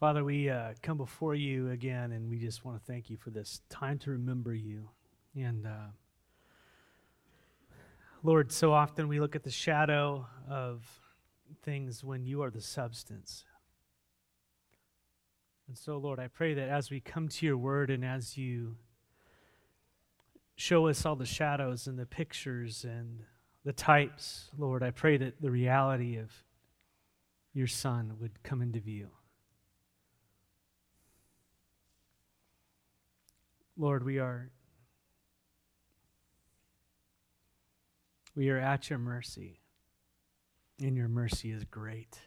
Father, we uh, come before you again, and we just want to thank you for this time to remember you. And uh, Lord, so often we look at the shadow of things when you are the substance. And so, Lord, I pray that as we come to your word and as you show us all the shadows and the pictures and the types, Lord, I pray that the reality of your Son would come into view. Lord, we are we are at your mercy, and your mercy is great.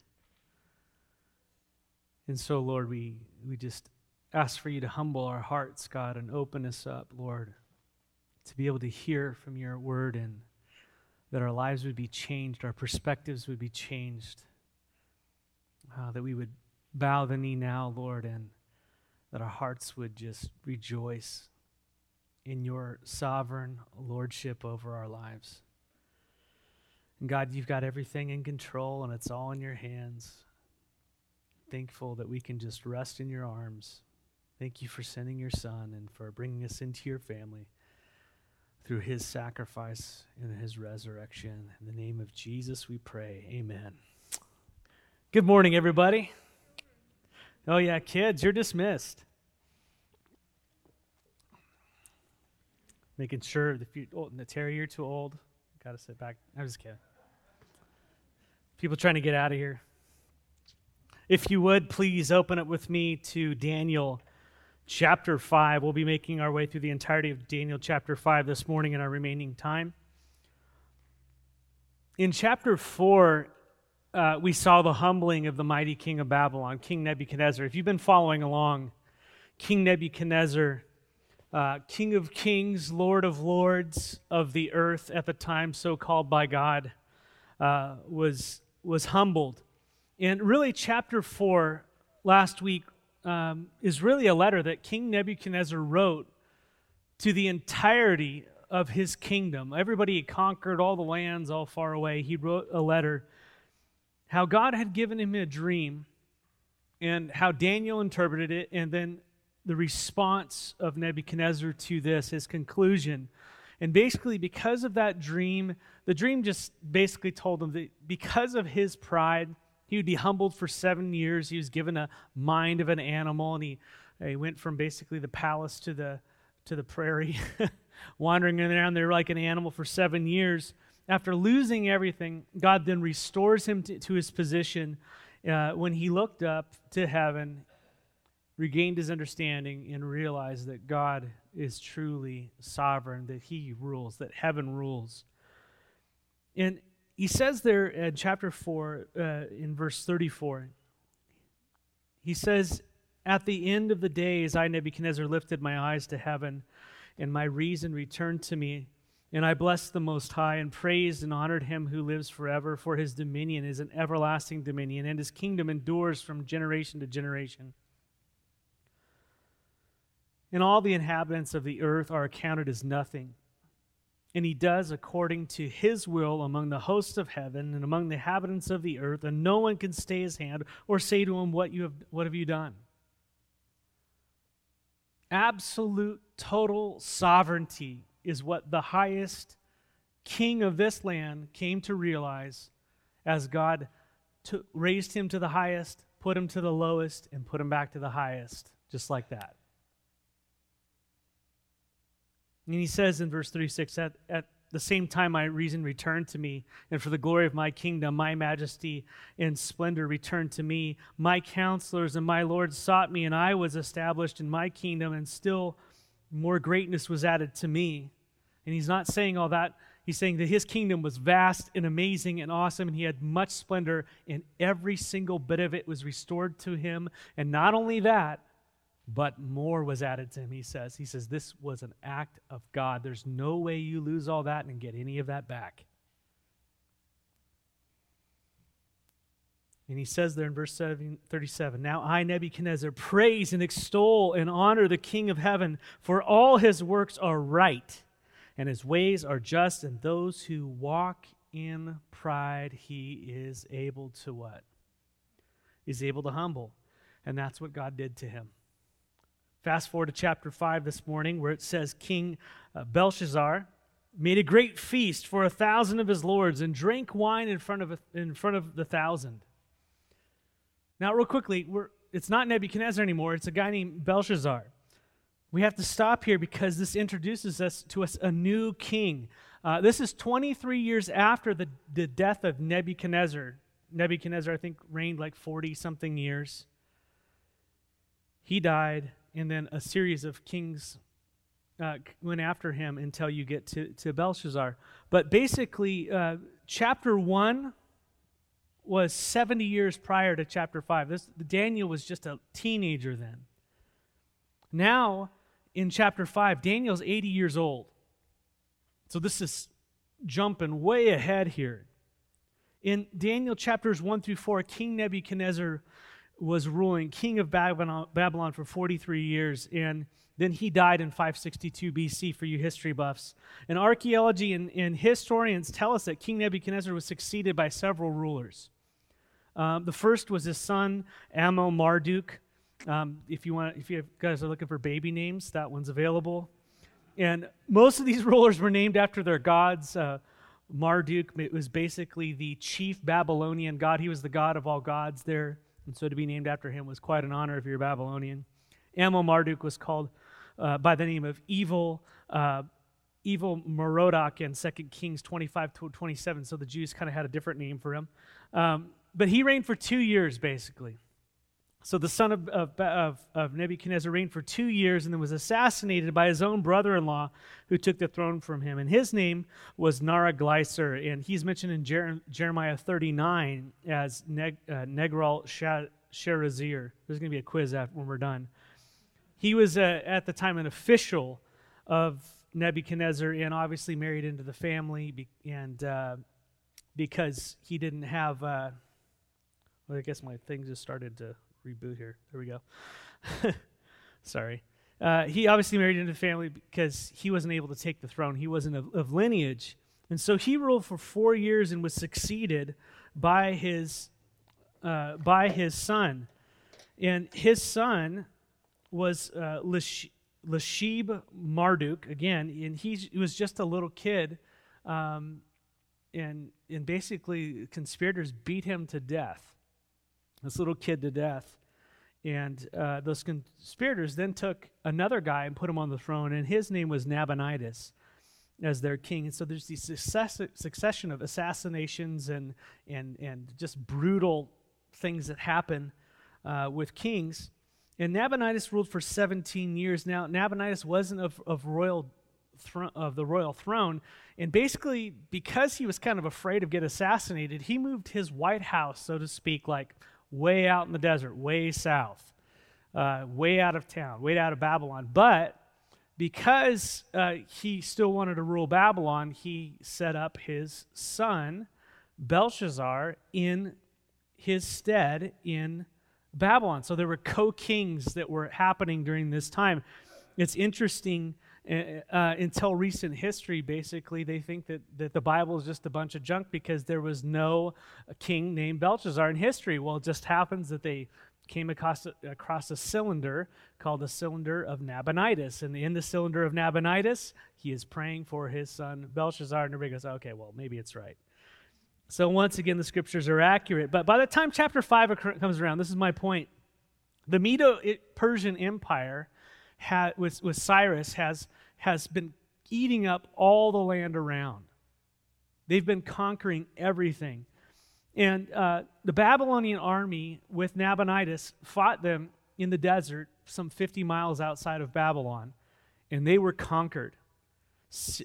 And so, Lord, we, we just ask for you to humble our hearts, God, and open us up, Lord, to be able to hear from your word and that our lives would be changed, our perspectives would be changed, uh, that we would bow the knee now, Lord, and that our hearts would just rejoice in your sovereign lordship over our lives. And God, you've got everything in control and it's all in your hands. Thankful that we can just rest in your arms. Thank you for sending your son and for bringing us into your family through his sacrifice and his resurrection. In the name of Jesus, we pray. Amen. Good morning, everybody. Oh, yeah, kids, you're dismissed. Making sure if you're old, Terry, you're too old. Got to sit back. I'm just kidding. People trying to get out of here. If you would, please open it with me to Daniel chapter 5. We'll be making our way through the entirety of Daniel chapter 5 this morning in our remaining time. In chapter 4, uh, we saw the humbling of the mighty king of Babylon, King Nebuchadnezzar. If you've been following along, King Nebuchadnezzar, uh, King of kings, Lord of lords of the earth at the time, so called by God, uh, was, was humbled. And really, chapter 4 last week um, is really a letter that King Nebuchadnezzar wrote to the entirety of his kingdom. Everybody had conquered all the lands all far away. He wrote a letter how God had given him a dream and how Daniel interpreted it, and then the response of Nebuchadnezzar to this, his conclusion. And basically, because of that dream, the dream just basically told him that because of his pride, he would be humbled for seven years. He was given a mind of an animal, and he, he went from basically the palace to the, to the prairie, wandering around there like an animal for seven years. After losing everything, God then restores him to, to his position. Uh, when he looked up to heaven, regained his understanding, and realized that God is truly sovereign, that he rules, that heaven rules. And he says there in chapter 4, uh, in verse 34, he says, At the end of the days, I, Nebuchadnezzar, lifted my eyes to heaven, and my reason returned to me. And I blessed the Most High and praised and honored him who lives forever, for his dominion is an everlasting dominion, and his kingdom endures from generation to generation. And all the inhabitants of the earth are accounted as nothing. And he does according to his will among the hosts of heaven and among the inhabitants of the earth, and no one can stay his hand or say to him, What, you have, what have you done? Absolute, total sovereignty is what the highest king of this land came to realize as God took, raised him to the highest, put him to the lowest, and put him back to the highest, just like that. And he says in verse 36 at, at the same time my reason returned to me, and for the glory of my kingdom, my majesty and splendor returned to me. My counselors and my lords sought me, and I was established in my kingdom, and still more greatness was added to me. And he's not saying all that. He's saying that his kingdom was vast and amazing and awesome, and he had much splendor, and every single bit of it was restored to him. And not only that, but more was added to him, he says. He says, This was an act of God. There's no way you lose all that and get any of that back. And he says there in verse 37 Now I, Nebuchadnezzar, praise and extol and honor the King of heaven, for all his works are right, and his ways are just, and those who walk in pride he is able to what? He's able to humble. And that's what God did to him. Fast forward to chapter 5 this morning, where it says King uh, Belshazzar made a great feast for a thousand of his lords and drank wine in front of, in front of the thousand. Now, real quickly, it's not Nebuchadnezzar anymore, it's a guy named Belshazzar. We have to stop here because this introduces us to us a new king. Uh, this is 23 years after the, the death of Nebuchadnezzar. Nebuchadnezzar, I think, reigned like 40 something years. He died, and then a series of kings uh, went after him until you get to, to Belshazzar. But basically, uh, chapter 1 was 70 years prior to chapter 5. This, Daniel was just a teenager then. Now, in chapter 5, Daniel's 80 years old. So this is jumping way ahead here. In Daniel chapters 1 through 4, King Nebuchadnezzar was ruling, king of Babylon, for 43 years, and then he died in 562 BC for you history buffs. And archaeology and, and historians tell us that King Nebuchadnezzar was succeeded by several rulers. Um, the first was his son, Amel Marduk. Um, if you want, if you guys are looking for baby names, that one's available. And most of these rulers were named after their gods. Uh, Marduk was basically the chief Babylonian god. He was the god of all gods there. And so to be named after him was quite an honor if you're Babylonian. Amel Marduk was called uh, by the name of evil, uh, evil Merodach in 2 Kings 25 to 27. So the Jews kind of had a different name for him. Um, but he reigned for two years, basically. So the son of, of, of, of, Nebuchadnezzar reigned for two years and then was assassinated by his own brother in law who took the throne from him. And his name was Nara Neriglissar. And he's mentioned in Jer- Jeremiah 39 as uh, Negral Sharezer. There's going to be a quiz after, when we're done. He was uh, at the time an official of Nebuchadnezzar and obviously married into the family. And uh, because he didn't have, uh, well, I guess my thing just started to reboot here. There we go. Sorry. Uh, he obviously married into the family because he wasn't able to take the throne. He wasn't of, of, lineage. And so he ruled for four years and was succeeded by his, uh, by his son. And his son was uh, Lashib Marduk, again, and he was just a little kid. Um, and, and basically, conspirators beat him to death this little kid to death. And uh, those conspirators then took another guy and put him on the throne, and his name was Nabonidus as their king. And so there's this success, succession of assassinations and, and, and just brutal things that happen uh, with kings. And Nabonidus ruled for 17 years. Now, Nabonidus wasn't of, of royal of the royal throne, and basically because he was kind of afraid of getting assassinated, he moved his White House, so to speak, like way out in the desert, way south, uh, way out of town, way out of Babylon. But because uh, he still wanted to rule Babylon, he set up his son, Belshazzar, in his stead in Babylon. So there were co kings that were happening during this time. It's interesting. Uh, uh, until recent history, basically, they think that, that the Bible is just a bunch of junk because there was no king named Belshazzar in history. Well, it just happens that they came across, across a cylinder called the cylinder of Nabonidus. And in the cylinder of Nabonidus, he is praying for his son Belshazzar. And everybody goes, okay, well, maybe it's right. So once again, the scriptures are accurate. But by the time chapter 5 comes around, this is my point. The Medo Persian Empire ha, with, with Cyrus has, has been eating up all the land around. They've been conquering everything. And uh, the Babylonian army with Nabonidus fought them in the desert, some 50 miles outside of Babylon, and they were conquered.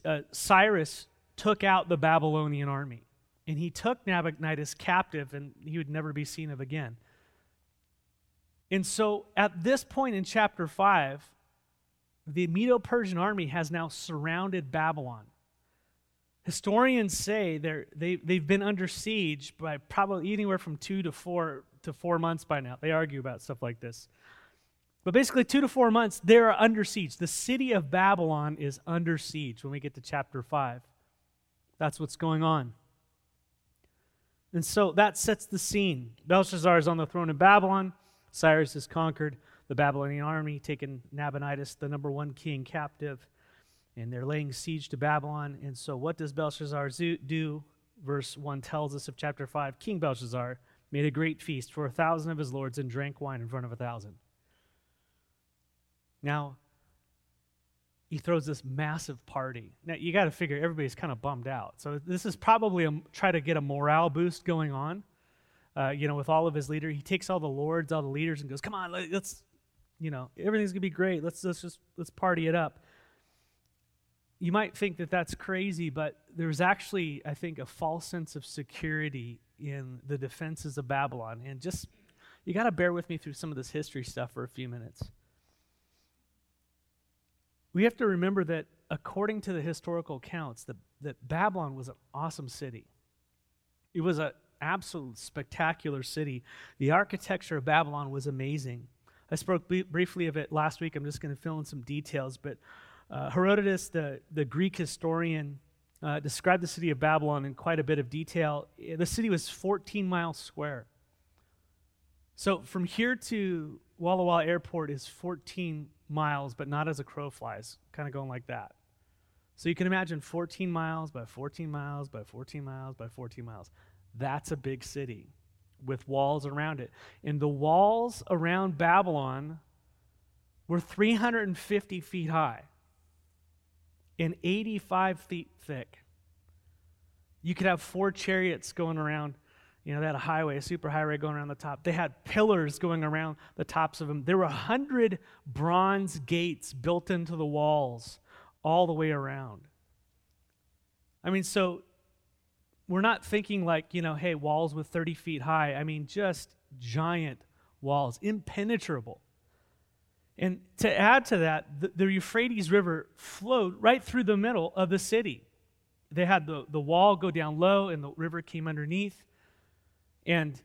Uh, Cyrus took out the Babylonian army, and he took Nabonidus captive, and he would never be seen of again. And so at this point in chapter 5, the Medo Persian army has now surrounded Babylon. Historians say they're, they, they've been under siege by probably anywhere from two to four to four months by now. They argue about stuff like this. But basically, two to four months, they're under siege. The city of Babylon is under siege when we get to chapter 5. That's what's going on. And so that sets the scene. Belshazzar is on the throne of Babylon. Cyrus is conquered the Babylonian army, taken Nabonidus, the number one king, captive, and they're laying siege to Babylon. And so, what does Belshazzar do? Verse 1 tells us of chapter 5 King Belshazzar made a great feast for a thousand of his lords and drank wine in front of a thousand. Now, he throws this massive party. Now, you got to figure everybody's kind of bummed out. So, this is probably a, try to get a morale boost going on. Uh, you know, with all of his leader, he takes all the lords, all the leaders, and goes, "Come on, let's, you know, everything's gonna be great. Let's let's just let's party it up." You might think that that's crazy, but there's actually, I think, a false sense of security in the defenses of Babylon. And just, you got to bear with me through some of this history stuff for a few minutes. We have to remember that according to the historical accounts, that, that Babylon was an awesome city. It was an absolute spectacular city. The architecture of Babylon was amazing. I spoke b- briefly of it last week. I'm just going to fill in some details. But uh, Herodotus, the, the Greek historian, uh, described the city of Babylon in quite a bit of detail. The city was 14 miles square. So from here to Walla Walla Airport is 14 miles, but not as a crow flies, kind of going like that. So you can imagine 14 miles by 14 miles by 14 miles by 14 miles. That's a big city with walls around it. And the walls around Babylon were 350 feet high and 85 feet thick. You could have four chariots going around. You know, they had a highway, a super highway going around the top. They had pillars going around the tops of them. There were a hundred bronze gates built into the walls all the way around. I mean, so we're not thinking like, you know, hey, walls with 30 feet high. I mean, just giant walls, impenetrable. And to add to that, the, the, Euphrates River flowed right through the middle of the city. They had the, the wall go down low, and the river came underneath. And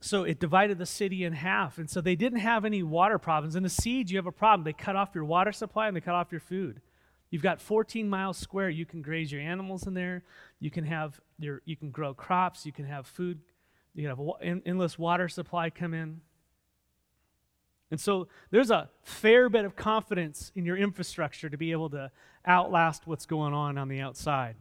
so it divided the city in half. And so they didn't have any water problems. In a siege, you have a problem. They cut off your water supply and they cut off your food. You've got 14 miles square. You can graze your animals in there. You can have your, you can grow crops. You can have food. You can have an endless water supply come in. And so there's a fair bit of confidence in your infrastructure to be able to outlast what's going on on the outside.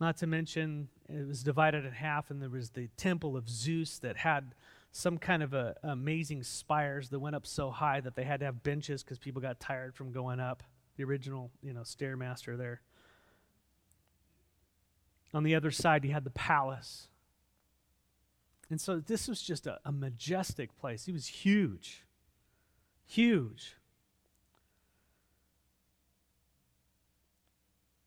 Not to mention, it was divided in half, and there was the temple of Zeus that had some kind of a, amazing spires that went up so high that they had to have benches because people got tired from going up. The original, you know, stairmaster there. On the other side, you had the palace and so this was just a, a majestic place. It was huge. Huge.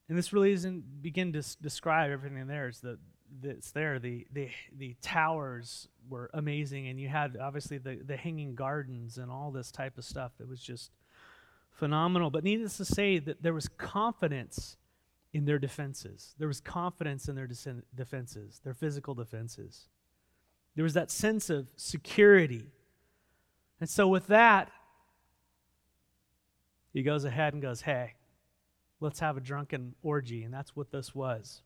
And this really doesn't begin to s- describe everything there. It's the that's there. The, the the towers were amazing, and you had obviously the, the hanging gardens and all this type of stuff that was just phenomenal. But needless to say, that there was confidence in their defenses. There was confidence in their defenses, their physical defenses. There was that sense of security. And so, with that, he goes ahead and goes, Hey, let's have a drunken orgy. And that's what this was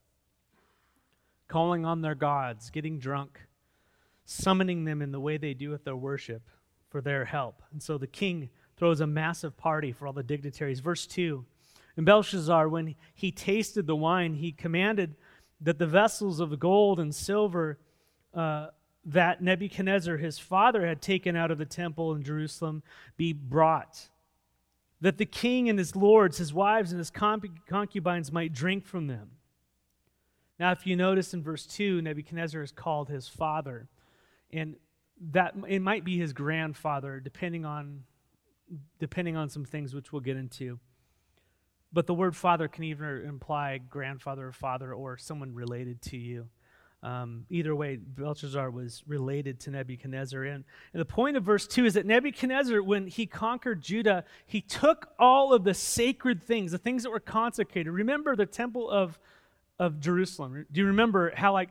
calling on their gods, getting drunk, summoning them in the way they do with their worship for their help. And so the king throws a massive party for all the dignitaries. Verse 2 And Belshazzar, when he tasted the wine, he commanded that the vessels of gold and silver uh, that Nebuchadnezzar, his father, had taken out of the temple in Jerusalem be brought, that the king and his lords, his wives, and his concubines might drink from them. Now, if you notice in verse 2, Nebuchadnezzar is called his father, and that it might be his grandfather, depending on depending on some things which we'll get into. But the word father can either imply grandfather or father or someone related to you. Um, either way, Belshazzar was related to Nebuchadnezzar. And, and the point of verse 2 is that Nebuchadnezzar, when he conquered Judah, he took all of the sacred things, the things that were consecrated. Remember the temple of, of Jerusalem. Do you remember how, like,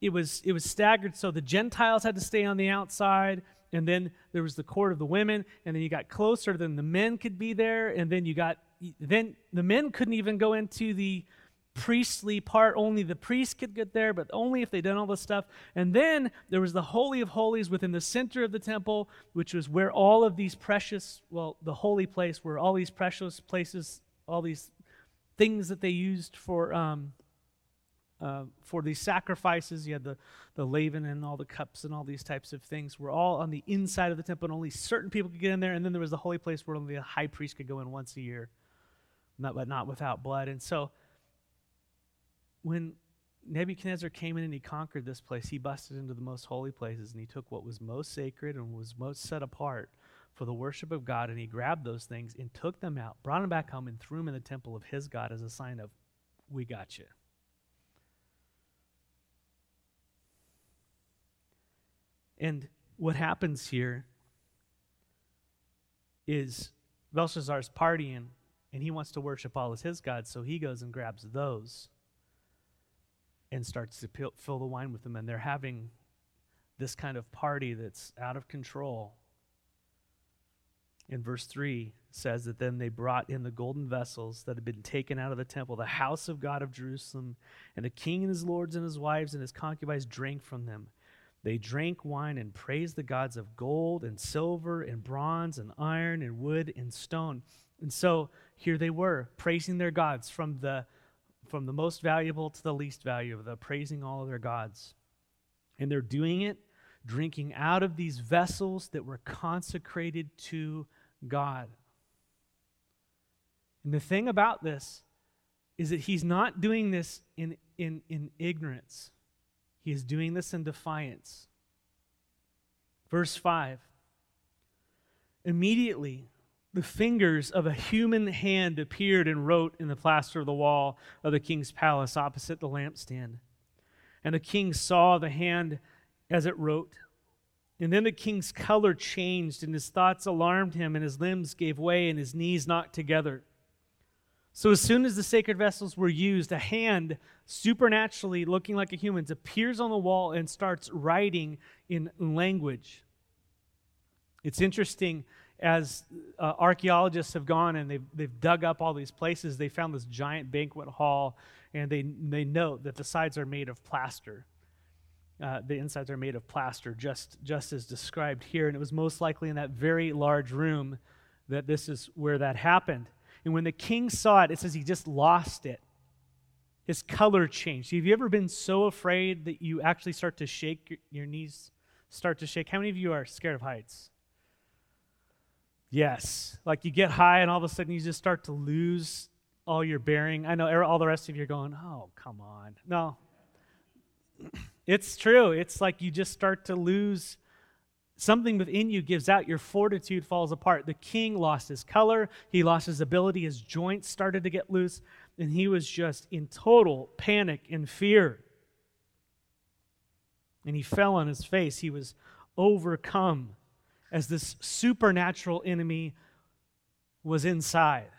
it was, it was staggered so the Gentiles had to stay on the outside, and then there was the court of the women, and then you got closer, then the men could be there, and then you got, then the men couldn't even go into the priestly part. Only the priests could get there, but only if they done all this stuff. And then there was the Holy of Holies within the center of the temple, which was where all of these precious, well, the holy place, where all these precious places, all these things that they used for. Um, uh, for these sacrifices. You had the, the laver and all the cups and all these types of things were all on the inside of the temple, and only certain people could get in there. And then there was the holy place where only the high priest could go in once a year, not, but not without blood. And so when Nebuchadnezzar came in and he conquered this place, he busted into the most holy places and he took what was most sacred and was most set apart for the worship of God, and he grabbed those things and took them out, brought them back home, and threw them in the temple of his God as a sign of, we got you. And what happens here is Belshazzar's partying and he wants to worship all as his gods, so he goes and grabs those and starts to fill the wine with them. And they're having this kind of party that's out of control. In verse 3 says that then they brought in the golden vessels that had been taken out of the temple, the house of God of Jerusalem, and the king and his lords and his wives and his concubines drank from them. They drank wine and praised the gods of gold and silver and bronze and iron and wood and stone. And so here they were, praising their gods from the, from the most valuable to the least valuable, the praising all of their gods. And they're doing it drinking out of these vessels that were consecrated to God. And the thing about this is that he's not doing this in, in, in ignorance. He is doing this in defiance. Verse 5 Immediately, the fingers of a human hand appeared and wrote in the plaster of the wall of the king's palace opposite the lampstand. And the king saw the hand as it wrote. And then the king's color changed, and his thoughts alarmed him, and his limbs gave way, and his knees knocked together. So, as soon as the sacred vessels were used, a hand, supernaturally looking like a human's, appears on the wall and starts writing in language. It's interesting as uh, archaeologists have gone and they've, they've dug up all these places, they found this giant banquet hall, and they, they note that the sides are made of plaster. Uh, the insides are made of plaster, just, just as described here. And it was most likely in that very large room that this is where that happened. And when the king saw it, it says he just lost it. His color changed. Have you ever been so afraid that you actually start to shake, your, your knees start to shake? How many of you are scared of heights? Yes. Like you get high and all of a sudden you just start to lose all your bearing. I know er, all the rest of you are going, oh, come on. No. It's true. It's like you just start to lose something within you gives out, your fortitude falls apart. The king lost his color, he lost his ability, his joints started to get loose, and he was just in total panic and fear. And he fell on his face. He was overcome as this supernatural enemy was inside.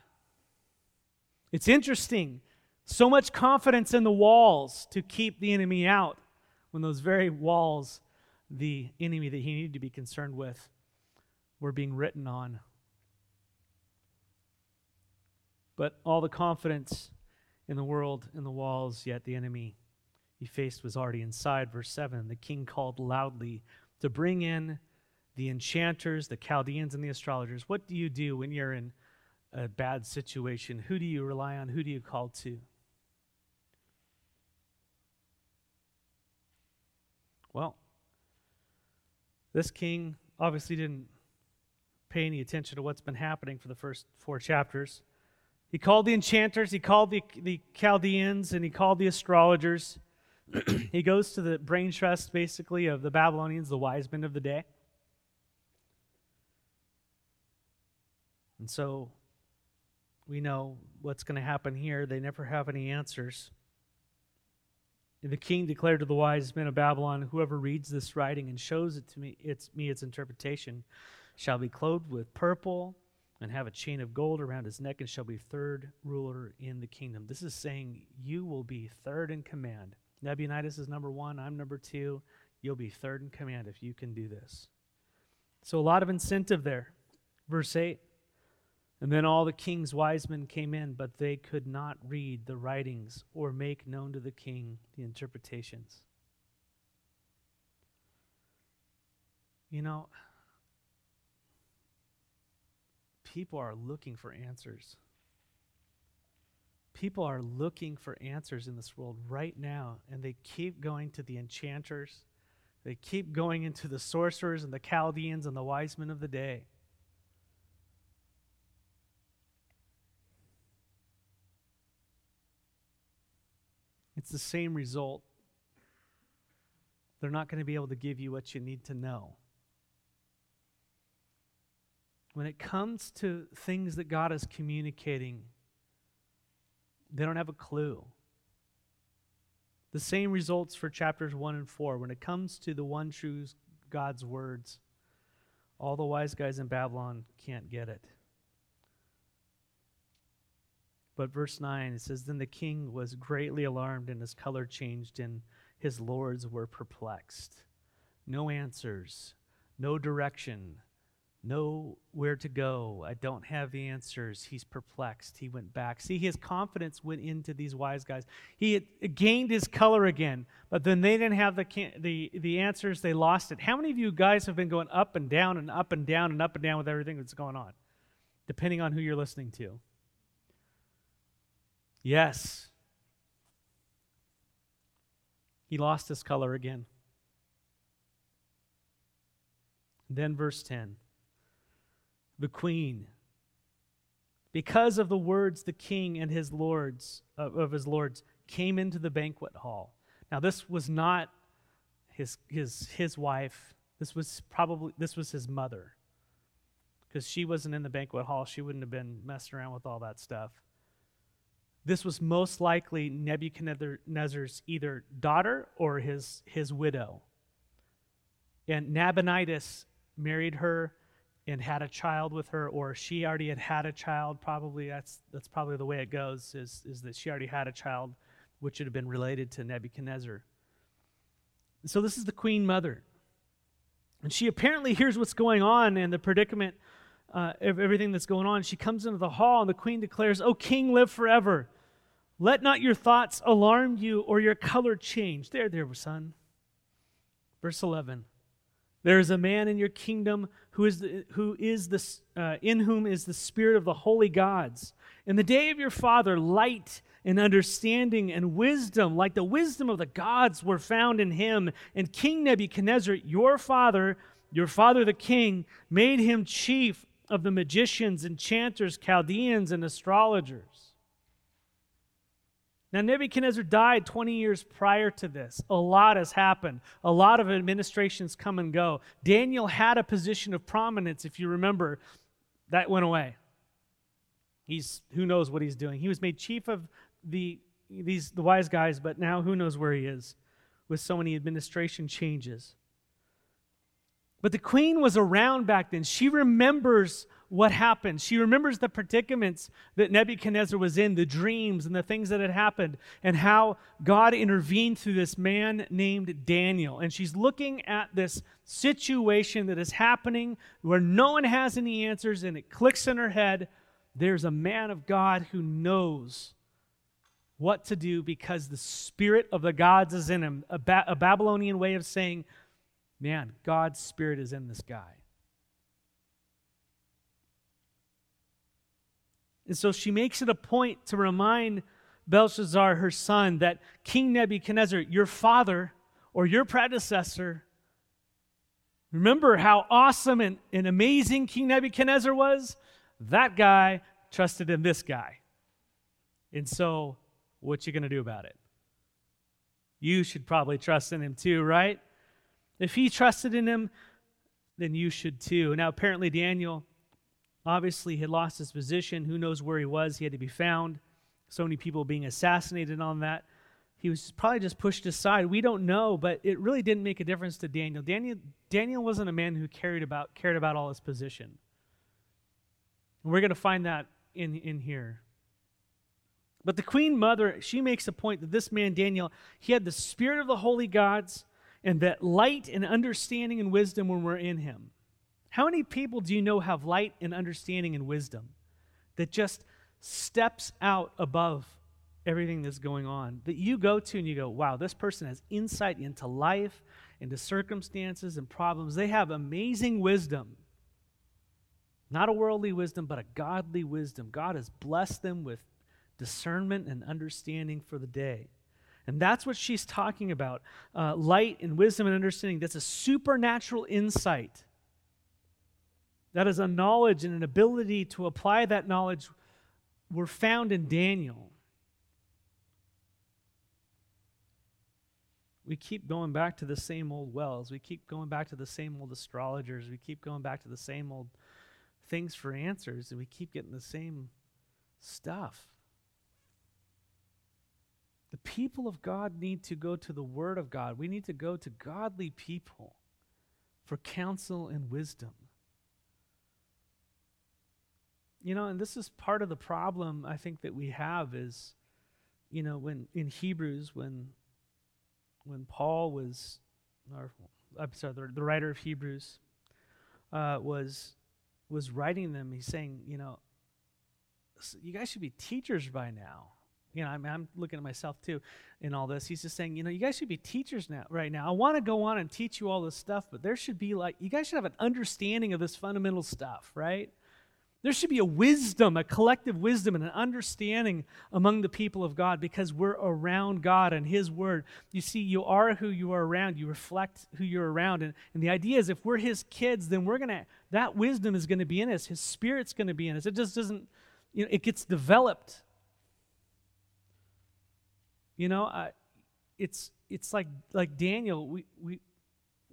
It's interesting. So much confidence in the walls to keep the enemy out when those very walls the enemy that he needed to be concerned with were being written on. But all the confidence in the world in the walls, yet the enemy he faced was already inside. Verse 7 the king called loudly to bring in the enchanters, the Chaldeans, and the astrologers. What do you do when you're in a bad situation? Who do you rely on? Who do you call to? Well, this king obviously didn't pay any attention to what's been happening for the first four chapters. He called the enchanters, he called the, the Chaldeans, and he called the astrologers. he goes to the brain trust, basically, of the Babylonians, the wise men of the day. And so we know what's going to happen here. They never have any answers. And the king declared to the wise men of Babylon, Whoever reads this writing and shows it to me, its me its interpretation, shall be clothed with purple and have a chain of gold around his neck and shall be third ruler in the kingdom. This is saying you will be third in command. Nebuchadnezzar is number one, I'm number two. You'll be third in command if you can do this. So, a lot of incentive there. Verse 8 And then all the king's wise men came in, but they could not read the writings or make known to the king the interpretations. You know, people are looking for answers. People are looking for answers in this world right now, and they keep going to the enchanters. They keep going into the sorcerers and the Chaldeans and the wise men of the day. It's the same result. They're not going to be able to give you what you need to know. When it comes to things that God is communicating, they don't have a clue. The same results for chapters 1 and 4. When it comes to the one true God's words, all the wise guys in Babylon can't get it. But verse 9, it says, Then the king was greatly alarmed, and his color changed, and his lords were perplexed. No answers, no direction, no where to go. I don't have the answers. He's perplexed. He went back. See, his confidence went into these wise guys. He gained his color again, but then they didn't have the, the, the answers. They lost it. How many of you guys have been going up and down and up and down and up and down with everything that's going on, depending on who you're listening to? Yes. He lost his color again. Then, verse 10 the queen. Because of the words the king and his lords, of, his lords, came into the banquet hall. Now, this was not his, his, his wife. This was probably, this was his mother. Because she wasn't in the banquet hall. She wouldn't have been messing around with all that stuff. This was most likely Nebuchadnezzar's either daughter or his, his widow. And Nabonidus married her and had a child with her, or she already had had a child. Probably that's that's probably the way it goes. Is is that she already had a child, which would have been related to Nebuchadnezzar. So this is the queen mother, and she apparently hears what's going on and the predicament uh, everything that's going on. She comes into the hall, and the queen declares, "O king, live forever." Let not your thoughts alarm you or your color change. There, there, son. Verse 11. There is a man in your kingdom who is, the, who is the, uh, in whom is the spirit of the holy gods. In the day of your father, light and understanding and wisdom, like the wisdom of the gods, were found in him. And King Nebuchadnezzar, your father, your father the king, made him chief of the magicians, enchanters, Chaldeans, and astrologers. Now, Nebuchadnezzar died 20 years prior to this. A lot has happened. A lot of administrations come and go. Daniel had a position of prominence, if you remember. That went away. He's who knows what he's doing. He was made chief of the these the wise guys, but now who knows where he is with so many administration changes. But the queen was around back then. She remembers what happened. She remembers the predicaments that Nebuchadnezzar was in, the dreams and the things that had happened, and how God intervened through this man named Daniel. And she's looking at this situation that is happening where no one has any answers, and it clicks in her head. There's a man of God who knows what to do because the spirit of the gods is in him. A, ba- a Babylonian way of saying, man, God's spirit is in this guy. And so she makes it a point to remind Belshazzar, her son, that King Nebuchadnezzar, your father or your predecessor, remember how awesome and, and amazing King Nebuchadnezzar was? That guy trusted in this guy. And so, what you going to do about it? You should probably trust in him too, right? If he trusted in him, then you should too. Now, apparently, Daniel obviously had lost his position. Who knows where he was? He had to be found. So many people being assassinated on that. He was probably just pushed aside. We don't know, but it really didn't make a difference to Daniel. Daniel, Daniel wasn't a man who cared about, cared about all his position. And we're going to find that in, in here. But the queen mother, she makes a point that this man, Daniel, he had the spirit of the holy gods and that light and understanding and wisdom when we're in him. How many people do you know have light and understanding and wisdom? that just steps out above everything that's going on that you go to and you go, wow, this person has insight into life, into circumstances and problems. They have amazing wisdom. Not a worldly wisdom, but a godly wisdom. God has blessed them with discernment and understanding for the day. And that's what she's talking about uh, light and wisdom and understanding. That's a supernatural insight. That is a knowledge and an ability to apply that knowledge were found in Daniel. We keep going back to the same old wells. We keep going back to the same old astrologers. We keep going back to the same old things for answers, and we keep getting the same stuff. The people of God need to go to the Word of God. We need to go to godly people for counsel and wisdom. You know, and this is part of the problem I think that we have is, you know, when in Hebrews, when when Paul was, or I'm sorry, the, the writer of Hebrews uh, was was writing them, he's saying, you know, you guys should be teachers by now you know, I mean, I'm looking at myself too in all this. He's just saying, you know, you guys should be teachers now, right now. I want to go on and teach you all this stuff, but there should be like, you guys should have an understanding of this fundamental stuff, right? There should be a wisdom, a collective wisdom, and an understanding among the people of God because we're around God and His Word. You see, you are who you are around. You reflect who you're around. And, and the idea is if we're His kids, then we're going to, that wisdom is going to be in us. His Spirit's going to be in us. It just doesn't, you know, it gets developed you know, I, it's it's like like Daniel. We we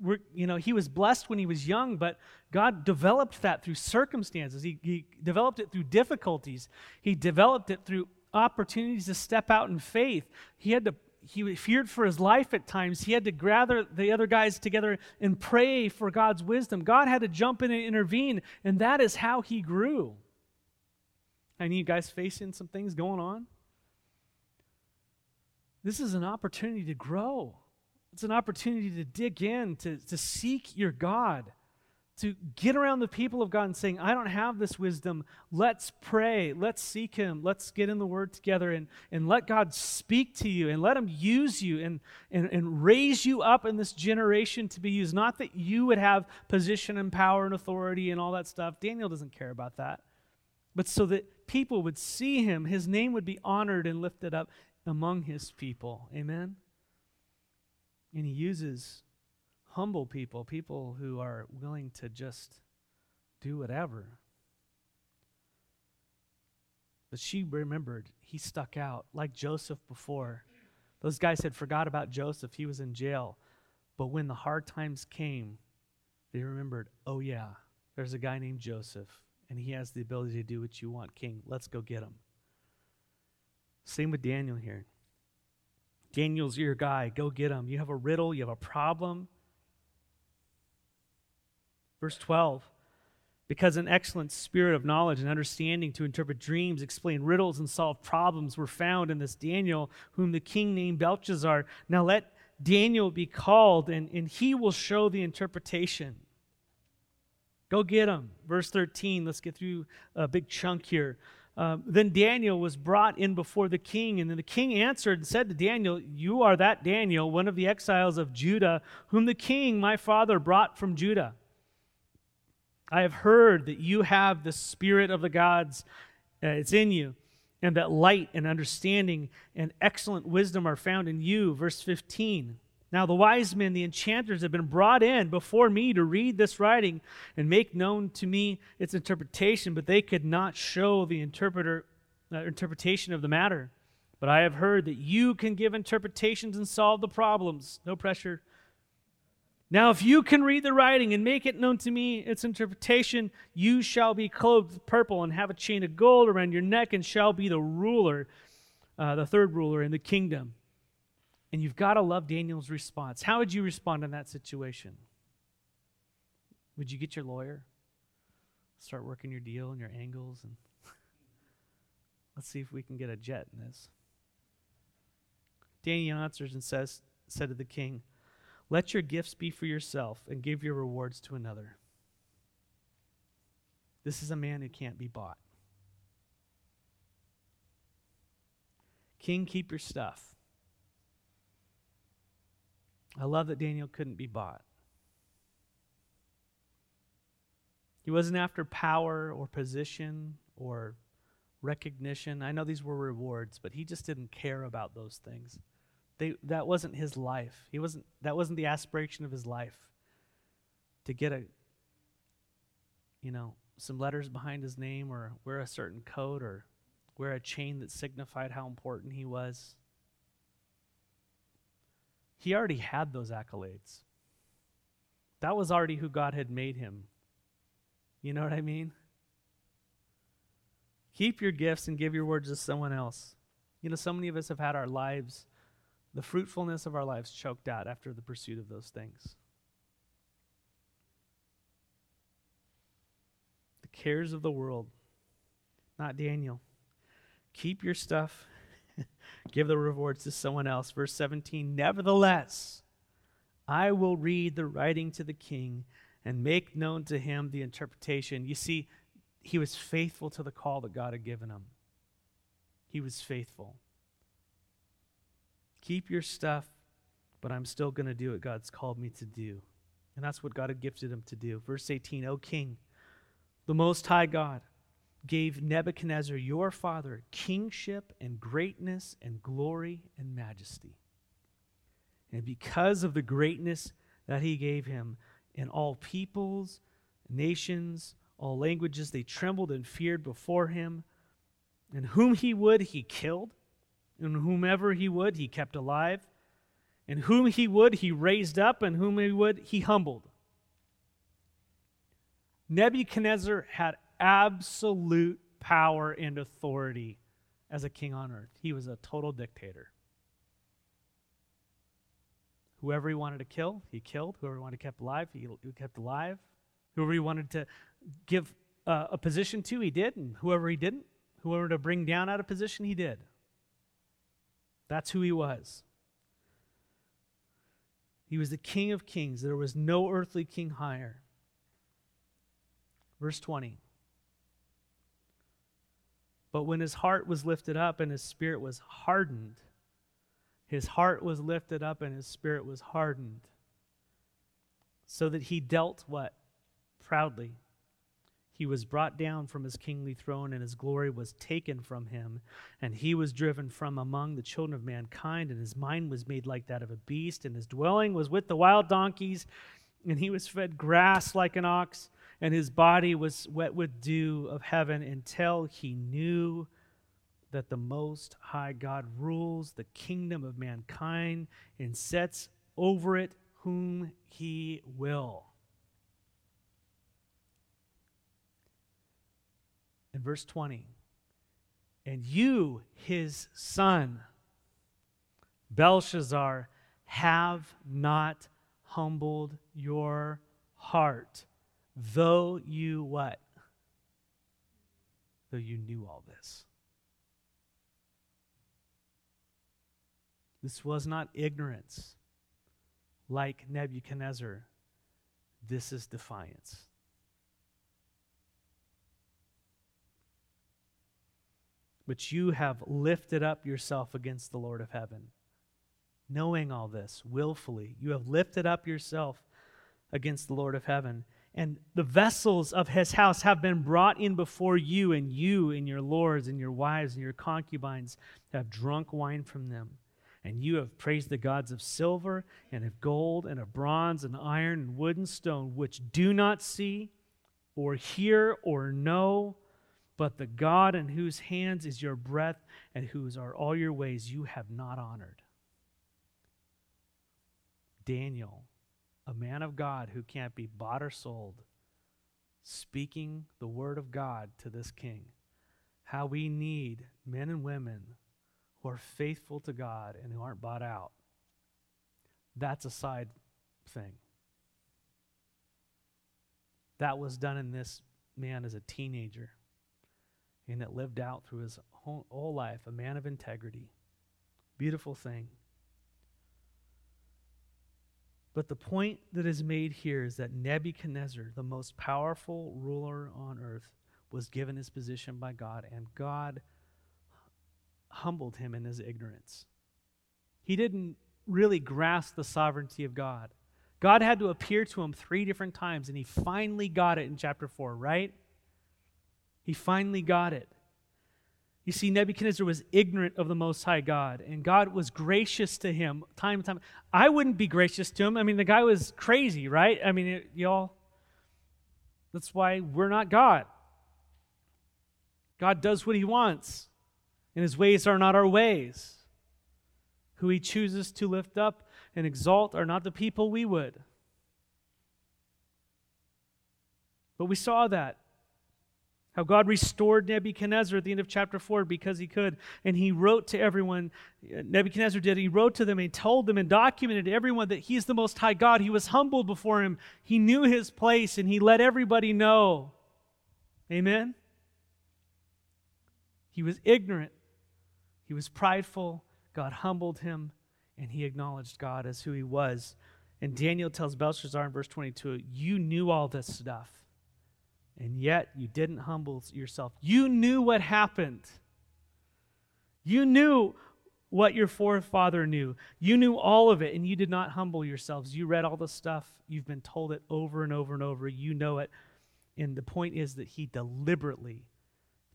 we're, you know, he was blessed when he was young, but God developed that through circumstances. He, he developed it through difficulties. He developed it through opportunities to step out in faith. He had to he feared for his life at times. He had to gather the other guys together and pray for God's wisdom. God had to jump in and intervene, and that is how he grew. I need you guys facing some things going on. This is an opportunity to grow. It's an opportunity to dig in, to, to seek your God, to get around the people of God and saying, I don't have this wisdom. Let's pray. Let's seek Him. Let's get in the Word together and, and let God speak to you and let Him use you and, and, and raise you up in this generation to be used. Not that you would have position and power and authority and all that stuff. Daniel doesn't care about that. But so that people would see Him, His name would be honored and lifted up, among his people. Amen? And he uses humble people, people who are willing to just do whatever. But she remembered he stuck out like Joseph before. Those guys had forgot about Joseph. He was in jail. But when the hard times came, they remembered, oh, yeah, there's a guy named Joseph, and he has the ability to do what you want, King. Let's go get him. Same with Daniel here. Daniel's your guy. Go get him. You have a riddle, you have a problem. Verse 12 because an excellent spirit of knowledge and understanding to interpret dreams, explain riddles, and solve problems were found in this Daniel, whom the king named Belshazzar. Now let Daniel be called, and, and he will show the interpretation. Go get him. Verse 13, let's get through a big chunk here. Um, then Daniel was brought in before the king, and then the king answered and said to Daniel, You are that Daniel, one of the exiles of Judah, whom the king, my father, brought from Judah. I have heard that you have the spirit of the gods, uh, it's in you, and that light and understanding and excellent wisdom are found in you. Verse 15. Now, the wise men, the enchanters, have been brought in before me to read this writing and make known to me its interpretation, but they could not show the interpreter, uh, interpretation of the matter. But I have heard that you can give interpretations and solve the problems. No pressure. Now, if you can read the writing and make it known to me its interpretation, you shall be clothed with purple and have a chain of gold around your neck and shall be the ruler, uh, the third ruler in the kingdom. And you've got to love Daniel's response. How would you respond in that situation? Would you get your lawyer? Start working your deal and your angles and let's see if we can get a jet in this. Daniel answers and says, said to the king, Let your gifts be for yourself and give your rewards to another. This is a man who can't be bought. King, keep your stuff. I love that Daniel couldn't be bought. He wasn't after power or position or recognition. I know these were rewards, but he just didn't care about those things. They, that wasn't his life. He wasn't, that wasn't the aspiration of his life to get a, you know, some letters behind his name or wear a certain coat or wear a chain that signified how important he was. He already had those accolades. That was already who God had made him. You know what I mean? Keep your gifts and give your words to someone else. You know, so many of us have had our lives, the fruitfulness of our lives choked out after the pursuit of those things. The cares of the world, not Daniel. Keep your stuff, give the rewards to someone else. Verse 17 Nevertheless, I will read the writing to the king and make known to him the interpretation. You see, he was faithful to the call that God had given him. He was faithful. Keep your stuff, but I'm still going to do what God's called me to do. And that's what God had gifted him to do. Verse 18 O king, the Most High God gave Nebuchadnezzar your father kingship and greatness and glory and majesty. And because of the greatness that he gave him, in all peoples, nations, all languages, they trembled and feared before him. And whom he would, he killed. And whomever he would, he kept alive. And whom he would, he raised up. And whom he would, he humbled. Nebuchadnezzar had absolute power and authority as a king on earth. He was a total dictator. Whoever he wanted to kill, he killed. Whoever he wanted to keep alive, he, kept alive. Whoever he wanted to give uh, a position to, he did. And whoever he didn't, whoever to bring down out of position, he did. That's who he was. He was the King of kings. There was no earthly king higher. Verse 20. But when his heart was lifted up and his spirit was hardened, his heart was lifted up and his spirit was hardened. So that he dealt what? Proudly. He was brought down from his kingly throne, and his glory was taken from him. And he was driven from among the children of mankind, and his mind was made like that of a beast, and his dwelling was with the wild donkeys, and he was fed grass like an ox, and his body was wet with dew of heaven until he knew that the Most High God rules the kingdom of mankind and sets over it whom he will. In verse 20, and you, his son, Belshazzar, have not humbled your heart, though you what? Though you knew all this. This was not ignorance like Nebuchadnezzar. This is defiance. But you have lifted up yourself against the Lord of heaven. Knowing all this willfully, you have lifted up yourself against the Lord of heaven. And the vessels of his house have been brought in before you, and you and your lords and your wives and your concubines have drunk wine from them. And you have praised the gods of silver and of gold and of bronze and iron and wood and stone, which do not see or hear or know, but the God in whose hands is your breath and whose are all your ways you have not honored. Daniel, a man of God who can't be bought or sold, speaking the word of God to this king. How we need men and women who are faithful to God and who aren't bought out. That's a side thing. That was done in this man as a teenager, and it lived out through his whole, whole life, a man of integrity. Beautiful thing. But the point that is made here is that Nebuchadnezzar, the most powerful ruler on earth, was given his position by God, and God humbled him in his ignorance. He didn't really grasp the sovereignty of God. God had to appear to him three different times, and he finally got it in chapter 4, right? He finally got it. You see, Nebuchadnezzar was ignorant of the Most High God, and God was gracious to him time and time. I wouldn't be gracious to him. I mean, the guy was crazy, right? I mean, it, y'all, that's why we're not God. God does what he wants, and his ways are not our ways. Who he chooses to lift up and exalt are not the people we would. But we saw that. How God restored Nebuchadnezzar at the end of chapter 4 because he could. And he wrote to everyone, Nebuchadnezzar did, he wrote to them and told them and documented everyone that he is the most high God. He was humbled before him. He knew his place and he let everybody know. Amen? He was ignorant, he was prideful. God humbled him and he acknowledged God as who he was. And Daniel tells Belshazzar in verse 22 You knew all this stuff, and yet you didn't humble yourself. You knew what happened. You knew what your forefather knew. You knew all of it, and you did not humble yourselves. You read all the stuff. You've been told it over and over and over. You know it. And the point is that he deliberately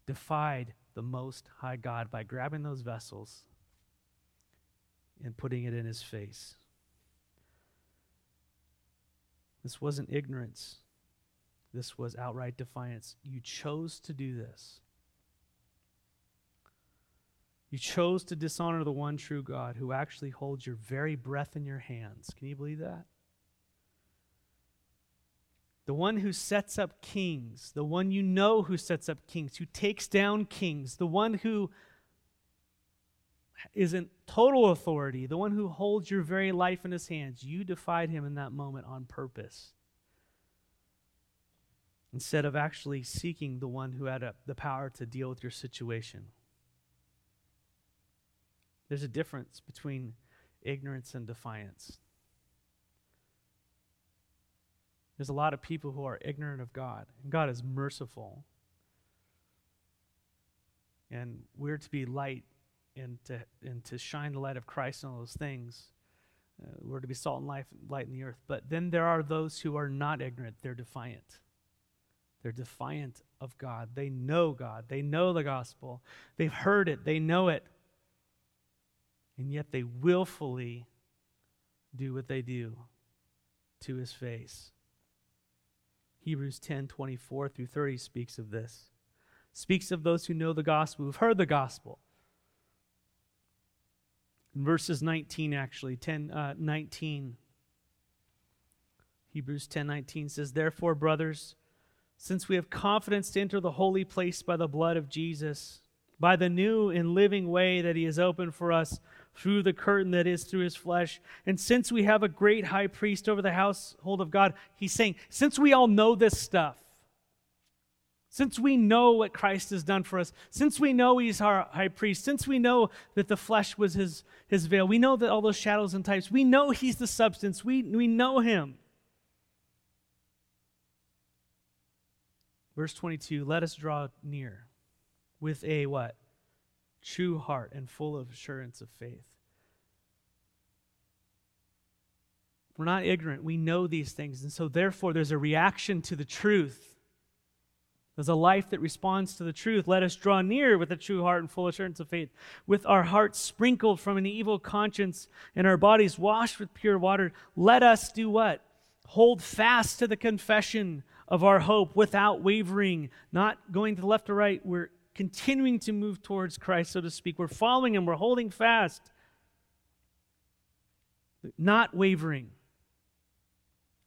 defied the Most High God by grabbing those vessels and putting it in his face. This wasn't ignorance. This was outright defiance. You chose to do this. You chose to dishonor the one true God who actually holds your very breath in your hands. Can you believe that? The one who sets up kings, the one you know who sets up kings, who takes down kings, the one who isn't total authority, the one who holds your very life in his hands, you defied him in that moment on purpose. Instead of actually seeking the one who had a, the power to deal with your situation. There's a difference between ignorance and defiance. There's a lot of people who are ignorant of God, and God is merciful. And we're to be light and to, and to shine the light of Christ in all those things. Uh, we're to be salt and life, light in the earth. But then there are those who are not ignorant, they're defiant. They're defiant of God. They know God. They know the gospel. They've heard it. They know it. And yet they willfully do what they do to his face. Hebrews 10 24 through 30 speaks of this. Speaks of those who know the gospel, who've heard the gospel, in verses 19, actually, 10, uh, 19. Hebrews 10 19 says, Therefore, brothers, since we have confidence to enter the holy place by the blood of Jesus, by the new and living way that he has opened for us through the curtain that is through his flesh. And since we have a great high priest over the household of God, he's saying, since we all know this stuff, since we know what Christ has done for us, since we know he's our high priest, since we know that the flesh was his, his veil, we know that all those shadows and types, we know he's the substance, we, we know him. Verse 22 Let us draw near with a what? True heart and full of assurance of faith. We're not ignorant. We know these things. And so, therefore, there's a reaction to the truth There's a life that responds to the truth. Let us draw near with a true heart and full assurance of faith, with our hearts sprinkled from an evil conscience and our bodies washed with pure water. Let us do what? Hold fast to the confession of our hope without wavering, not going to the left or right. We're continuing to move towards Christ, so to speak. We're following Him, we're holding fast, not wavering.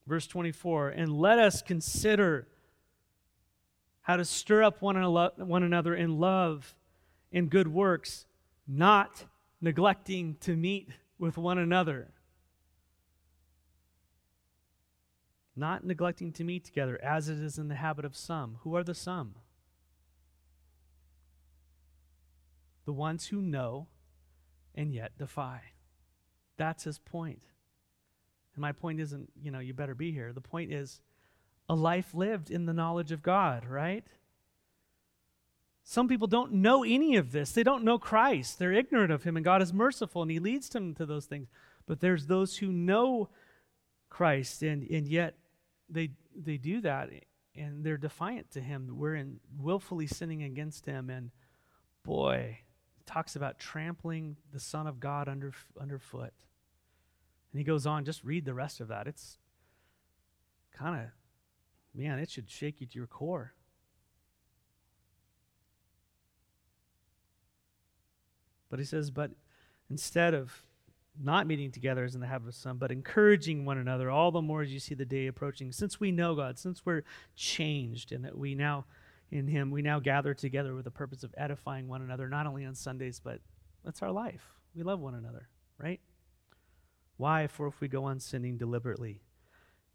Verse 24, and let us consider how to stir up one another in love and good works, not neglecting to meet with one another. Not neglecting to meet together, as it is in the habit of some. Who are the some? The ones who know and yet defy. That's his point. And my point isn't, you know, you better be here. The point is, a life lived in the knowledge of God, right? Some people don't know any of this. They don't know Christ. They're ignorant of him, and God is merciful, and he leads them to those things. But there's those who know Christ, and, and yet they, they do that, and they're defiant to him. We're in willfully sinning against him, and boy, talks about trampling the Son of God under, underfoot. And he goes on, just read the rest of that. It's kind of, man, it should shake you to your core. But he says, but instead of not meeting together as in the habit of some, but encouraging one another, all the more as you see the day approaching, since we know God, since we're changed and that we now in Him, we now gather together with the purpose of edifying one another, not only on Sundays, but that's our life. We love one another, right? Why? For if we go on sinning deliberately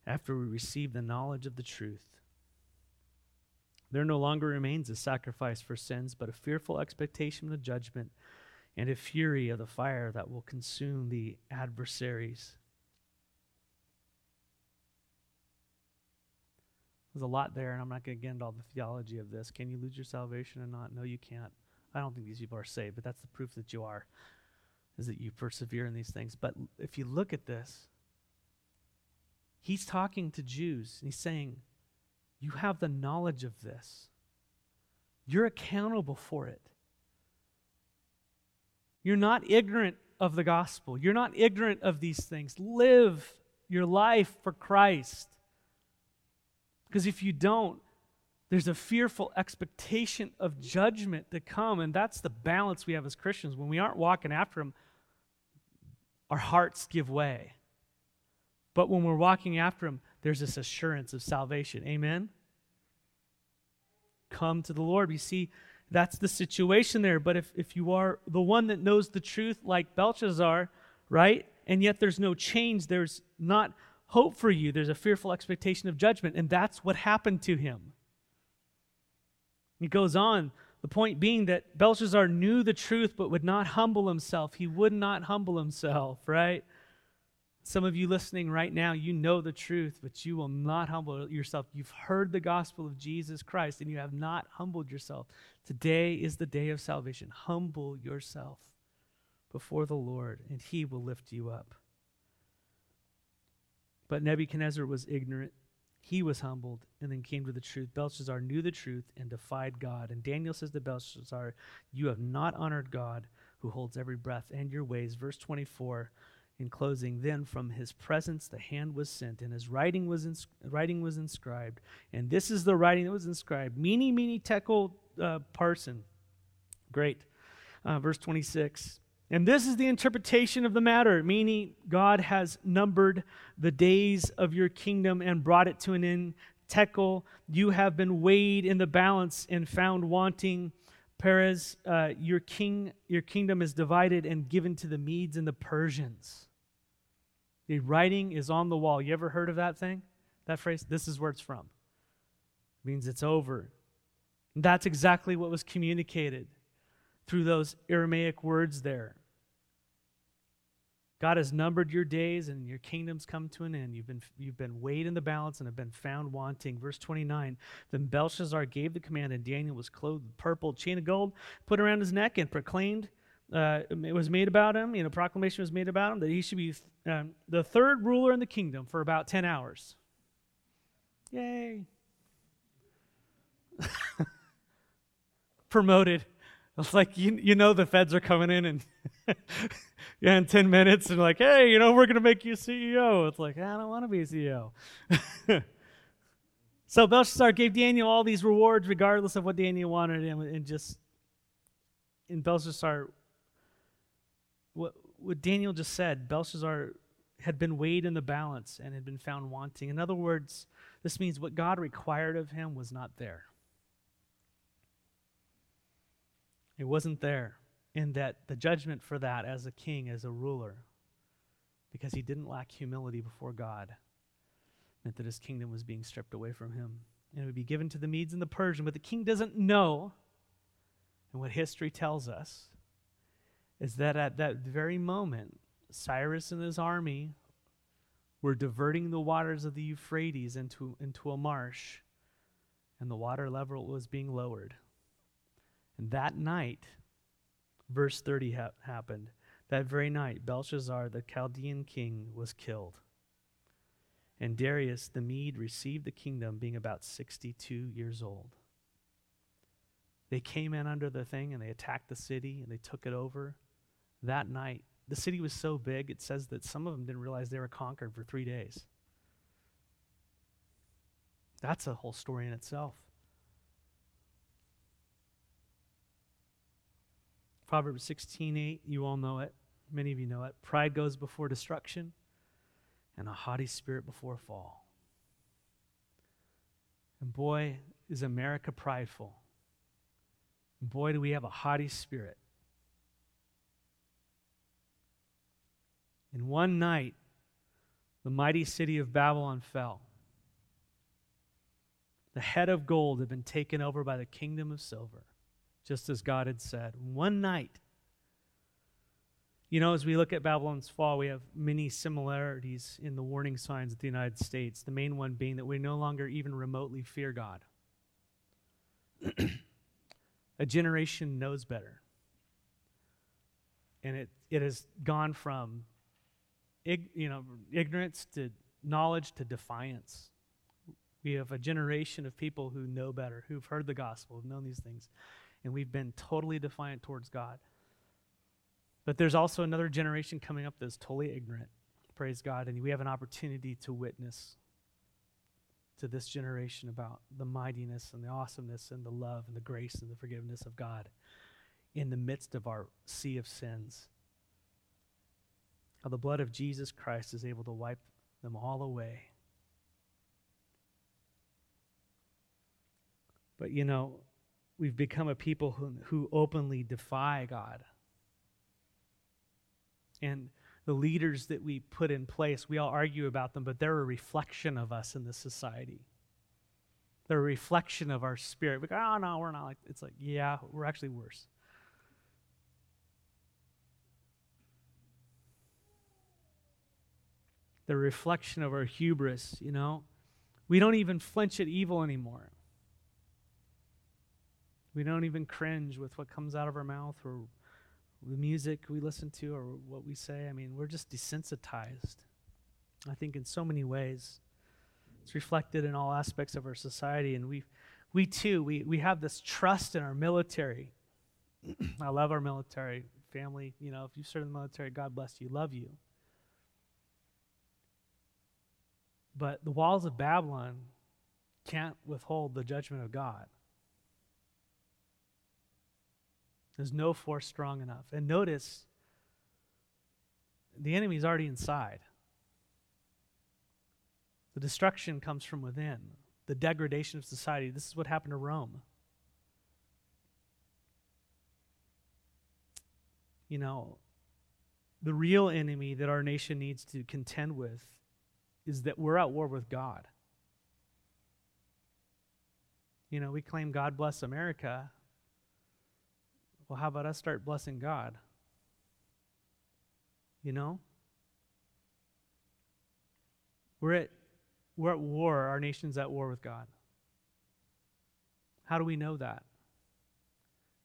after we receive the knowledge of the truth, there no longer remains a sacrifice for sins, but a fearful expectation of judgment and a fury of the fire that will consume the adversaries. There's a lot there, and I'm not going to get into all the theology of this. Can you lose your salvation or not? No, you can't. I don't think these people are saved, but that's the proof that you are, is that you persevere in these things. But if you look at this, he's talking to Jews, and he's saying, You have the knowledge of this, you're accountable for it. You're not ignorant of the gospel. You're not ignorant of these things. Live your life for Christ. Because if you don't, there's a fearful expectation of judgment to come. And that's the balance we have as Christians. When we aren't walking after Him, our hearts give way. But when we're walking after Him, there's this assurance of salvation. Amen? Come to the Lord. You see, that's the situation there. But if, if you are the one that knows the truth, like Belshazzar, right? And yet there's no change, there's not hope for you, there's a fearful expectation of judgment. And that's what happened to him. He goes on, the point being that Belshazzar knew the truth but would not humble himself. He would not humble himself, right? Some of you listening right now, you know the truth, but you will not humble yourself. You've heard the gospel of Jesus Christ and you have not humbled yourself. Today is the day of salvation. Humble yourself before the Lord, and he will lift you up. But Nebuchadnezzar was ignorant. He was humbled and then came to the truth. Belshazzar knew the truth and defied God. And Daniel says to Belshazzar, You have not honored God who holds every breath and your ways. Verse 24 in closing, then from his presence the hand was sent, and his writing was, ins- writing was inscribed. And this is the writing that was inscribed Mene, mene, tekel, uh, parsin. Great. Uh, verse 26. And this is the interpretation of the matter, meaning God has numbered the days of your kingdom and brought it to an end. Tekel, you have been weighed in the balance and found wanting. Peres, uh, your king, your kingdom is divided and given to the Medes and the Persians. The writing is on the wall. You ever heard of that thing? That phrase? This is where it's from. It means it's over. And that's exactly what was communicated through those Aramaic words there. God has numbered your days and your kingdom's come to an end. You've been, you've been weighed in the balance and have been found wanting. Verse 29 Then Belshazzar gave the command, and Daniel was clothed with purple, chain of gold put around his neck, and proclaimed uh, it was made about him, you know, proclamation was made about him that he should be um, the third ruler in the kingdom for about 10 hours. Yay. Promoted. It's like, you, you know, the feds are coming in and yeah, in 10 minutes and like, hey, you know, we're going to make you CEO. It's like, I don't want to be CEO. so Belshazzar gave Daniel all these rewards regardless of what Daniel wanted and, and just, in Belshazzar what, Daniel just said, Belshazzar had been weighed in the balance and had been found wanting. In other words, this means what God required of him was not there. It wasn't there. In that the judgment for that as a king, as a ruler, because he didn't lack humility before God, meant that his kingdom was being stripped away from him. And it would be given to the Medes and the Persians. But the king doesn't know, and what history tells us is that at that very moment, Cyrus and his army were diverting the waters of the Euphrates into, into a marsh, and the water level was being lowered. And that night, verse 30 ha- happened. That very night, Belshazzar, the Chaldean king, was killed. And Darius the Mede received the kingdom, being about 62 years old. They came in under the thing and they attacked the city and they took it over. That night, the city was so big, it says that some of them didn't realize they were conquered for three days. That's a whole story in itself. Proverbs 16:8, you all know it. Many of you know it. Pride goes before destruction, and a haughty spirit before fall. And boy, is America prideful. And boy, do we have a haughty spirit. In one night, the mighty city of Babylon fell. The head of gold had been taken over by the kingdom of silver, just as God had said. One night. You know, as we look at Babylon's fall, we have many similarities in the warning signs of the United States. The main one being that we no longer even remotely fear God. A generation knows better. And it, it has gone from ig, you know, ignorance to knowledge to defiance. We have a generation of people who know better, who've heard the gospel, who've known these things, and we've been totally defiant towards God. But there's also another generation coming up that's totally ignorant. Praise God. And we have an opportunity to witness to this generation about the mightiness and the awesomeness and the love and the grace and the forgiveness of God in the midst of our sea of sins. How the blood of Jesus Christ is able to wipe them all away. But you know, we've become a people who, who openly defy God. And the leaders that we put in place, we all argue about them, but they're a reflection of us in this society. They're a reflection of our spirit. We go, oh, no, we're not like, it's like, yeah, we're actually worse. The reflection of our hubris, you know? We don't even flinch at evil anymore. We don't even cringe with what comes out of our mouth or the music we listen to or what we say. I mean, we're just desensitized. I think in so many ways. It's reflected in all aspects of our society. And we we too, we, we have this trust in our military. I love our military family. You know, if you serve in the military, God bless you, love you. But the walls of Babylon can't withhold the judgment of God. There's no force strong enough. And notice, the enemy's already inside. The destruction comes from within, the degradation of society. This is what happened to Rome. You know, the real enemy that our nation needs to contend with is that we're at war with God. You know, we claim God bless America, well, how about us start blessing God? You know? We're at, we're at war. Our nation's at war with God. How do we know that?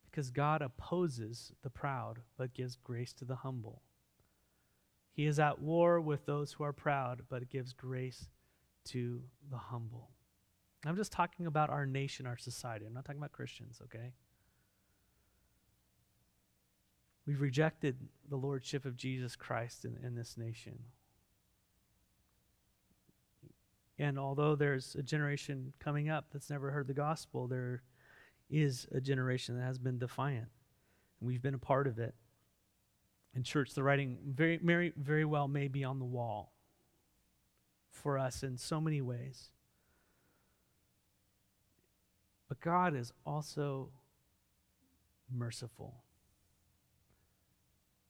Because God opposes the proud, but gives grace to the humble. He is at war with those who are proud, but gives grace to the humble. I'm just talking about our nation, our society. I'm not talking about Christians, okay? We've rejected the lordship of Jesus Christ in, in this nation. And although there's a generation coming up that's never heard the gospel, there is a generation that has been defiant. And we've been a part of it. In church, the writing very, very, very well may be on the wall for us in so many ways. But God is also merciful.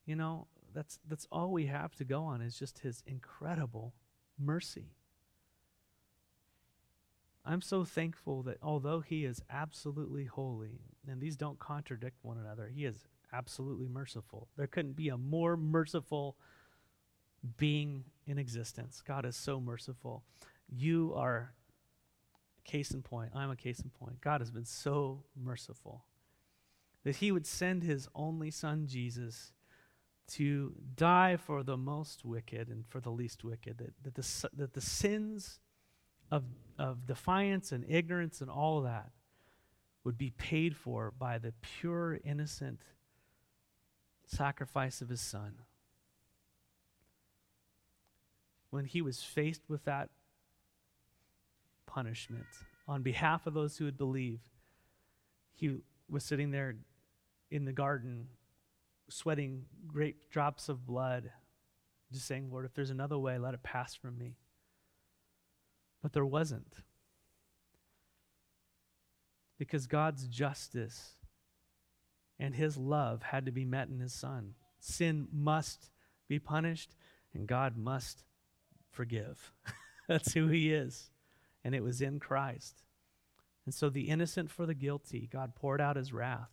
You know, that's, that's all we have to go on is just his incredible mercy. I'm so thankful that although he is absolutely holy, and these don't contradict one another, he is absolutely merciful. There couldn't be a more merciful being in existence. God is so merciful. You are case in point. I'm a case in point. God has been so merciful that he would send his only son, Jesus, to die for the most wicked and for the least wicked, that, that, the, that the sins of, of defiance and ignorance and all that would be paid for by the pure, innocent sacrifice of his son. When he was faced with that punishment on behalf of those who would believe, he was sitting there in the garden, sweating great drops of blood, just saying, Lord, if there's another way, let it pass from me. But there wasn't. Because God's justice and his love had to be met in his son. Sin must be punished, and God must forgive. That's who he is. And it was in Christ. And so the innocent for the guilty, God poured out his wrath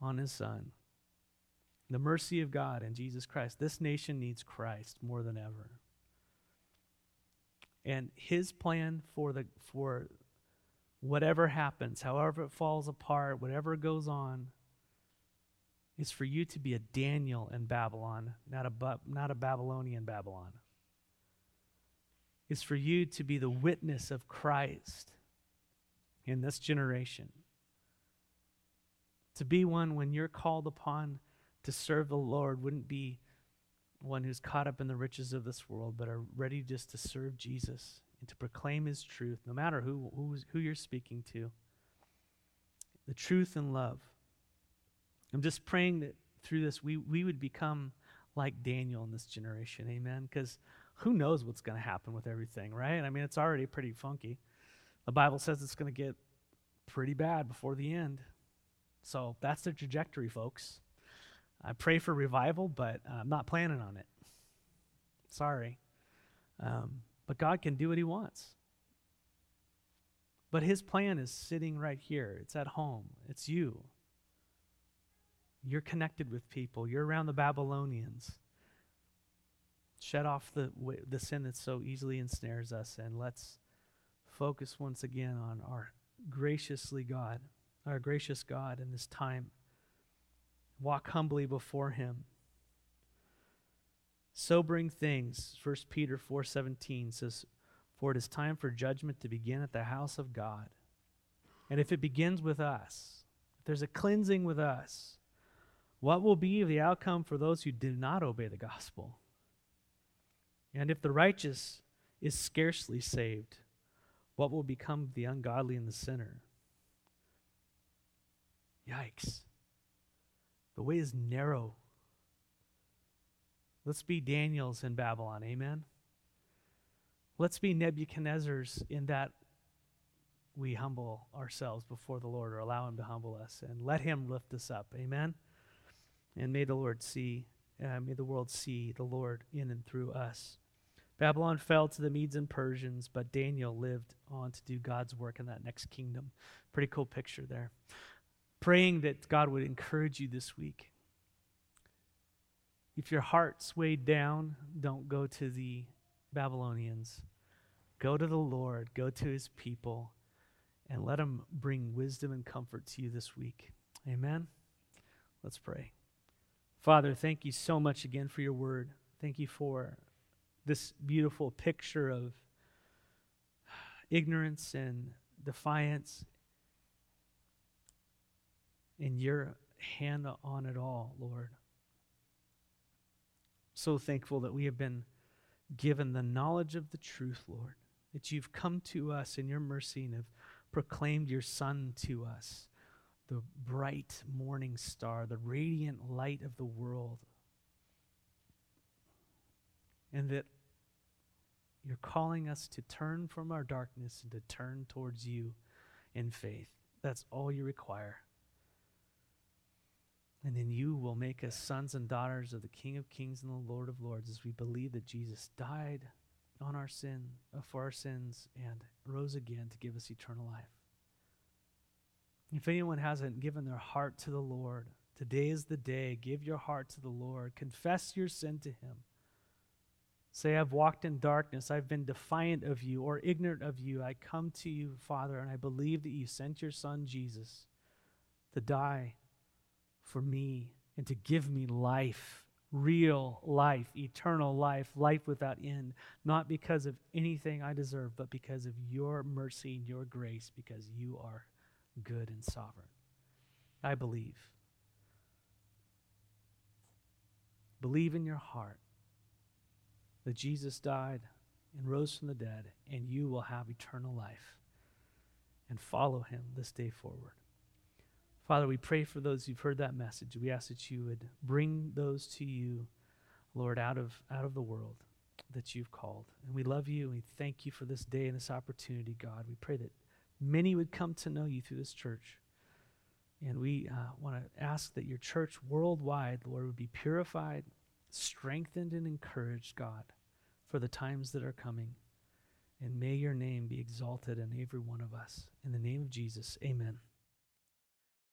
on his son. The mercy of God and Jesus Christ. This nation needs Christ more than ever. And his plan for the for whatever happens, however it falls apart, whatever goes on, is for you to be a Daniel in Babylon, not a, not a Babylonian Babylon. Is for you to be the witness of Christ in this generation. To be one when you're called upon to serve the Lord wouldn't be one who's caught up in the riches of this world, but are ready just to serve Jesus and to proclaim his truth, no matter who, who, who you're speaking to. The truth and love. I'm just praying that through this we, we would become like Daniel in this generation. Amen. Because who knows what's going to happen with everything, right? I mean, it's already pretty funky. The Bible says it's going to get pretty bad before the end. So that's the trajectory, folks. I pray for revival, but I'm not planning on it. Sorry. Um, but God can do what He wants. But His plan is sitting right here, it's at home, it's you. You're connected with people, you're around the Babylonians. Shut off the, the sin that so easily ensnares us, and let's focus once again on our graciously God, our gracious God in this time. Walk humbly before him. Sobering things, 1 Peter 4:17 says, "For it is time for judgment to begin at the house of God." And if it begins with us, if there's a cleansing with us, what will be the outcome for those who do not obey the gospel? And if the righteous is scarcely saved, what will become of the ungodly and the sinner? Yikes. The way is narrow. Let's be Daniels in Babylon. Amen. Let's be Nebuchadnezzar's in that we humble ourselves before the Lord or allow Him to humble us and let Him lift us up. Amen. And may the Lord see, uh, may the world see the Lord in and through us. Babylon fell to the Medes and Persians, but Daniel lived on to do God's work in that next kingdom. Pretty cool picture there. Praying that God would encourage you this week. If your heart's weighed down, don't go to the Babylonians. Go to the Lord, go to his people, and let him bring wisdom and comfort to you this week. Amen. Let's pray. Father, thank you so much again for your word. Thank you for this beautiful picture of ignorance and defiance and your hand on it all, Lord. So thankful that we have been given the knowledge of the truth, Lord, that you've come to us in your mercy and have proclaimed your Son to us, the bright morning star, the radiant light of the world. And that you're calling us to turn from our darkness and to turn towards you in faith. That's all you require. And then you will make us sons and daughters of the King of Kings and the Lord of Lords as we believe that Jesus died on our sin, for our sins, and rose again to give us eternal life. If anyone hasn't given their heart to the Lord, today is the day. Give your heart to the Lord. Confess your sin to Him. Say, I've walked in darkness. I've been defiant of you or ignorant of you. I come to you, Father, and I believe that you sent your Son, Jesus, to die for me and to give me life, real life, eternal life, life without end, not because of anything I deserve, but because of your mercy and your grace, because you are good and sovereign. I believe. Believe in your heart that Jesus died and rose from the dead, and you will have eternal life. And follow him this day forward. Father, we pray for those who've heard that message. We ask that you would bring those to you, Lord, out of, out of the world that you've called. And we love you and we thank you for this day and this opportunity, God. We pray that many would come to know you through this church. And we uh, want to ask that your church worldwide, Lord, would be purified, strengthened, and encouraged, God, for the times that are coming. And may your name be exalted in every one of us. In the name of Jesus, amen.